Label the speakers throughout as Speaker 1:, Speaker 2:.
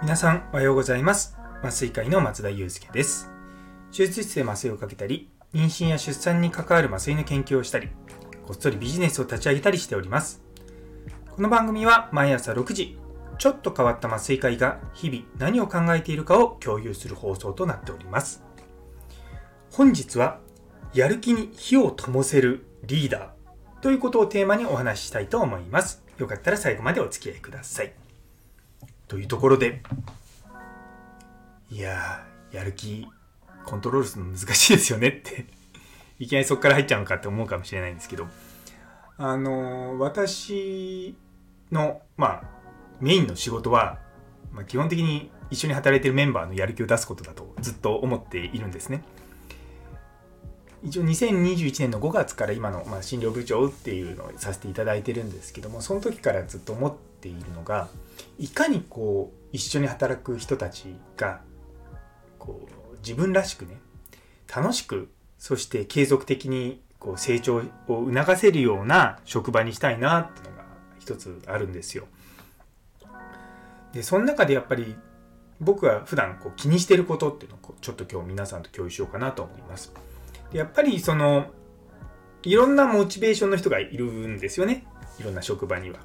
Speaker 1: 皆さんおはようございます。麻酔科医の松田祐介です。手術室で麻酔をかけたり妊娠や出産に関わる麻酔の研究をしたりこっそりビジネスを立ち上げたりしております。この番組は毎朝6時ちょっと変わった麻酔科医が日々何を考えているかを共有する放送となっております。本日はやる気に火を灯せるリーダーということをテーマにお話ししたいと思います。よかったら最後までお付き合いください。というところでいやーやる気コントロールするの難しいですよねって。いきなりそこから入っちゃうのかって思うかもしれないんですけど。あのー、私のまあメインの仕事は、まあ、基本的に一緒に働いてるメンバーのやる気を出すことだとずっと思っているんですね。一応2021年の5月から今の、まあ、診療部長っていうのをさせていただいてるんですけどもその時からずっと思っているのがいかにこう一緒に働く人たちがこう自分らしくね楽しくそして継続的にこう成長を促せるような職場にしたいなっていうのが一つあるんですよ。でその中でやっぱり僕が普段こう気にしてることっていうのをちょっと今日皆さんと共有しようかなと思います。やっぱりそのいろんなモチベーションの人がいるんですよね。いろんな職場には。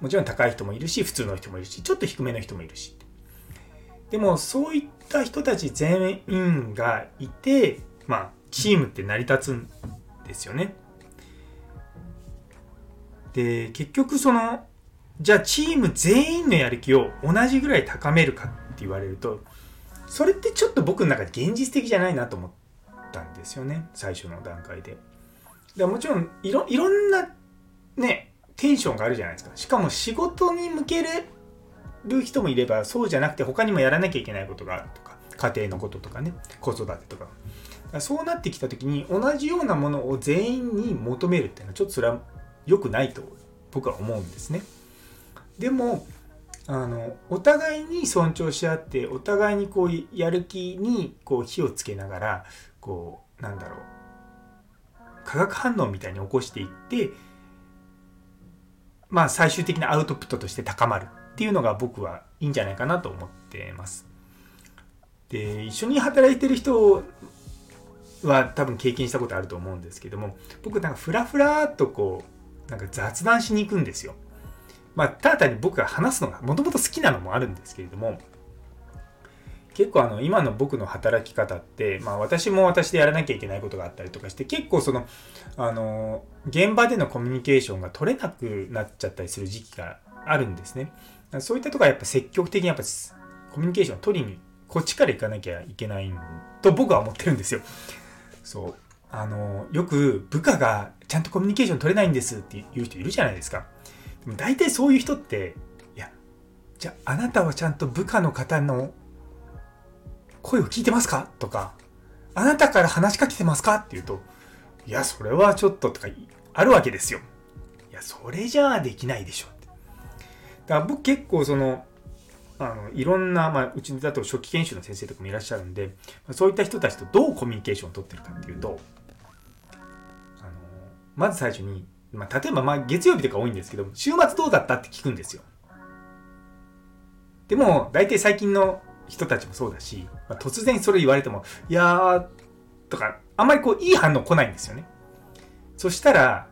Speaker 1: もちろん高い人もいるし普通の人もいるしちょっと低めの人もいるし。でもそういった人たち全員がいてまあチームって成り立つんですよね。で結局そのじゃあチーム全員のやる気を同じぐらい高めるかって言われるとそれってちょっと僕の中で現実的じゃないなと思って。ったんですよね。最初の段階で。でもちろんいろいろんなねテンションがあるじゃないですか。しかも仕事に向ける人もいればそうじゃなくて他にもやらなきゃいけないことがあるとか家庭のこととかね子育てとか。そうなってきた時に同じようなものを全員に求めるっていうのはちょっとそれは良くないと僕は思うんですね。でもあのお互いに尊重し合ってお互いにこうやる気にこう火をつけながらこうなんだろう化学反応みたいに起こしていってまあ最終的なアウトプットとして高まるっていうのが僕はいいんじゃないかなと思ってます。で一緒に働いてる人は多分経験したことあると思うんですけども僕なんかフラフラっとこうなんか雑談しに行くんですよ。まあただ単に僕が話すのがもともと好きなのもあるんですけれども結構あの今の僕の働き方って、まあ、私も私でやらなきゃいけないことがあったりとかして結構そのあの現場でのコミュニケーションが取れなくなっちゃったりする時期があるんですね。そういったとこはやっぱ積極的にやっぱコミュニケーションを取りにこっちから行かなきゃいけないと僕は思ってるんですよ。そうあのよく部下がちゃんとコミュニケーション取れないんですっていう人いるじゃないですか。でも大体そういう人っていやじゃああなたはちゃんと部下の方の声を聞いてますか？とか、あなたから話しかけてますか？って言うと、いや、それはちょっととか、あるわけですよ。いや、それじゃあできないでしょって。だから僕結構その、あのいろんな、まあ、うちだと初期研修の先生とかもいらっしゃるんで、そういった人たちとどうコミュニケーションを取ってるかっていうと、あのまず最初に、まあ、例えばまあ月曜日とか多いんですけど、週末どうだった？って聞くんですよ。でも、大体最近の人たちもそうだし、まあ、突然それ言われても、いやー、とか、あんまりこう、いい反応来ないんですよね。そしたら、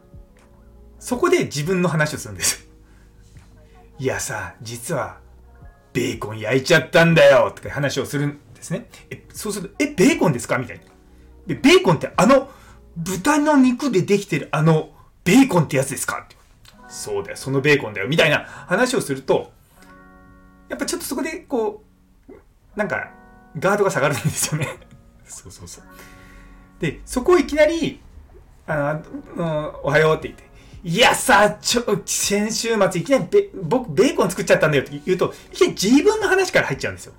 Speaker 1: そこで自分の話をするんです。いやさ、実は、ベーコン焼いちゃったんだよとか話をするんですね。え、そうすると、え、ベーコンですか？みたいな。で、ベーコンってあの、豚の肉でできてるあの、ベーコンってやつですか？って。そうだよ、そのベーコンだよ。みたいな話をすると、やっぱちょっとそこでこう、なんか、ガードが下がるんですよねそうそうそう。で、そこをいきなり、あの、おはようって言って、いやさ、ちょ、先週末いきなりベ僕ベーコン作っちゃったんだよって言うと、いきなり自分の話から入っちゃうんですよ。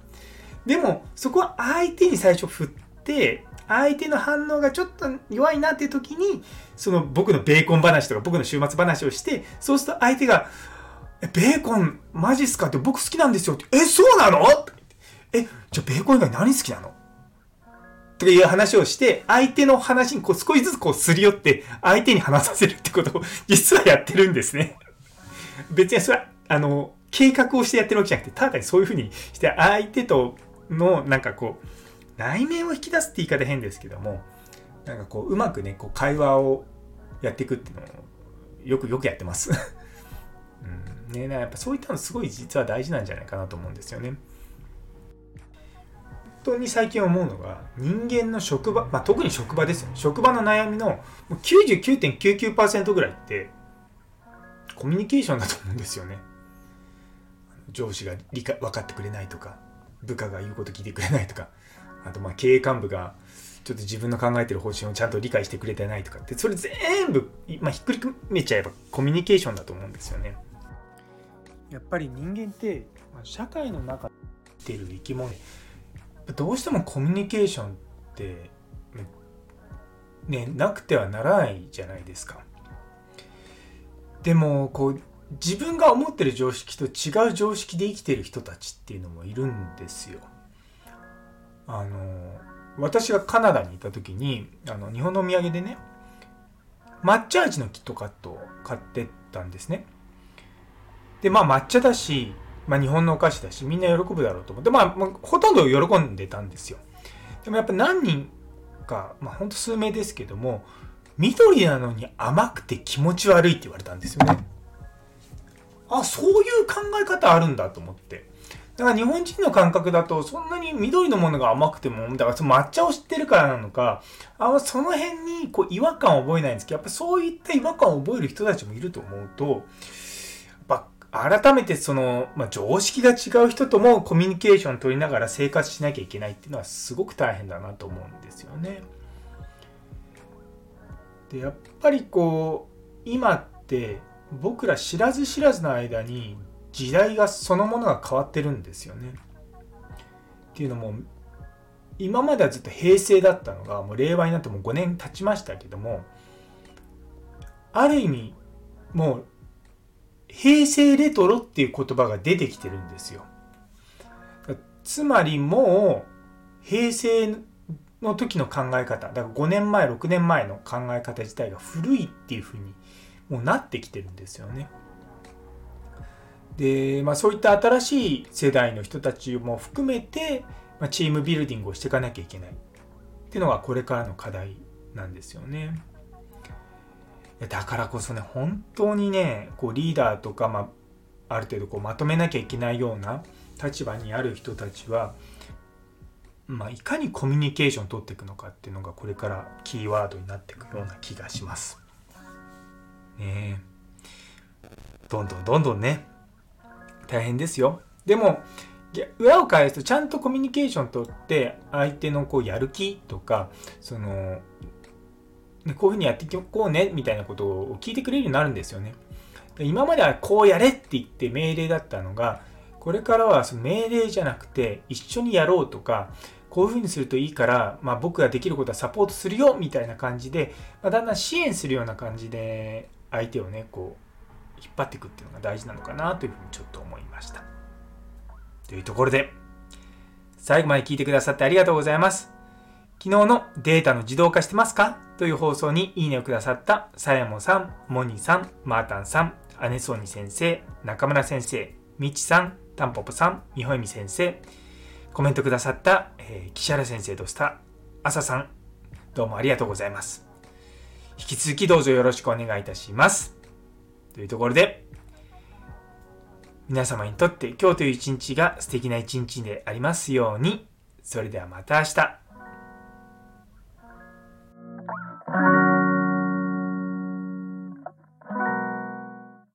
Speaker 1: でも、そこは相手に最初振って、相手の反応がちょっと弱いなっていう時に、その僕のベーコン話とか僕の週末話をして、そうすると相手が、え、ベーコンマジっすかって僕好きなんですよって、え、そうなの？え、じゃあベーコン以外何好きなの？という話をして、相手の話にこう少しずつこうすり寄って、相手に話させるってことを実はやってるんですね。別にそれは、あの、計画をしてやってるわけじゃなくて、ただにそういうふうにして、相手との、なんかこう、内面を引き出すって言い方変ですけども、なんかこう、うまくね、こう、会話をやっていくっていうのを、よくよくやってます。うん、ね、やっぱそういったのすごい実は大事なんじゃないかなと思うんですよね。本当に最近思うのが人間の職場、まあ、特に職場ですよね。職場の悩みの99.99%ぐらいってコミュニケーションだと思うんですよね。上司が理解分かってくれないとか部下が言うこと聞いてくれないとかあとまあ経営幹部がちょっと自分の考えてる方針をちゃんと理解してくれてないとかってそれ全部、まあ、ひっくりめちゃえばコミュニケーションだと思うんですよね。やっぱり人間って社会の中でいる生き物どうしてもコミュニケーションってねなくてはならないじゃないですか。でもこう自分が思ってる常識と違う常識で生きてる人たちっていうのもいるんですよ。あの私がカナダにいた時にあの日本のお土産でね抹茶味のキットカットを買ってったんですね。でまあ抹茶だしまあ、日本のお菓子だし、みんな喜ぶだろうと思って、まあ、まあ、ほとんど喜んでたんですよ。でもやっぱ何人か、まあ、ほんと数名ですけども、緑なのに甘くて気持ち悪いって言われたんですよね。あ、そういう考え方あるんだと思って。だから日本人の感覚だと、そんなに緑のものが甘くても、だからその抹茶を知ってるからなのか、あその辺にこう違和感を覚えないんですけど、やっぱそういった違和感を覚える人たちもいると思うと、改めてその、まあ、常識が違う人ともコミュニケーション取りながら生活しなきゃいけないっていうのはすごく大変だなと思うんですよね。でやっぱりこう今って僕ら知らず知らずの間に時代がそのものが変わってるんですよね。っていうのも今まではずっと平成だったのがもう令和になってもう5年経ちましたけどもある意味もう平成レトロっていう言葉が出てきてるんですよ。つまりもう平成の時の考え方、だから5年前、6年前の考え方自体が古いっていうふうにもうなってきてるんですよね。で、まあそういった新しい世代の人たちも含めて、ま、チームビルディングをしていかなきゃいけないっていうのがこれからの課題なんですよね。だからこそね、本当にね、こうリーダーとか、まあ、ある程度こうまとめなきゃいけないような立場にある人たちは、まあ、いかにコミュニケーションを取っていくのかっていうのがこれからキーワードになっていくような気がします。ねどんどんどんどんね、大変ですよ。でも、裏を返すとちゃんとコミュニケーション取って相手のこうやる気とかそのこういうふうにやっていこうねみたいなことを聞いてくれるようになるんですよね。今まではこうやれって言って命令だったのが、これからはその命令じゃなくて一緒にやろうとか、こういうふうにするといいから、まあ、僕ができることはサポートするよみたいな感じで、まあ、だんだん支援するような感じで相手をね、こう、引っ張っていくっていうのが大事なのかなというふうにちょっと思いました。というところで、最後まで聞いてくださってありがとうございます。昨日のデータの自動化してますか？という放送にいいねをくださったさやもさん、モニさん、マータンさん、アネソーニ先生、中村先生、みちさん、タンポポさん、みほえみ先生、コメントくださった、えー、岸原先生とした朝さん、どうもありがとうございます。引き続きどうぞよろしくお願いいたします。というところで、皆様にとって今日という一日が素敵な一日でありますように、それではまた明日。Bye.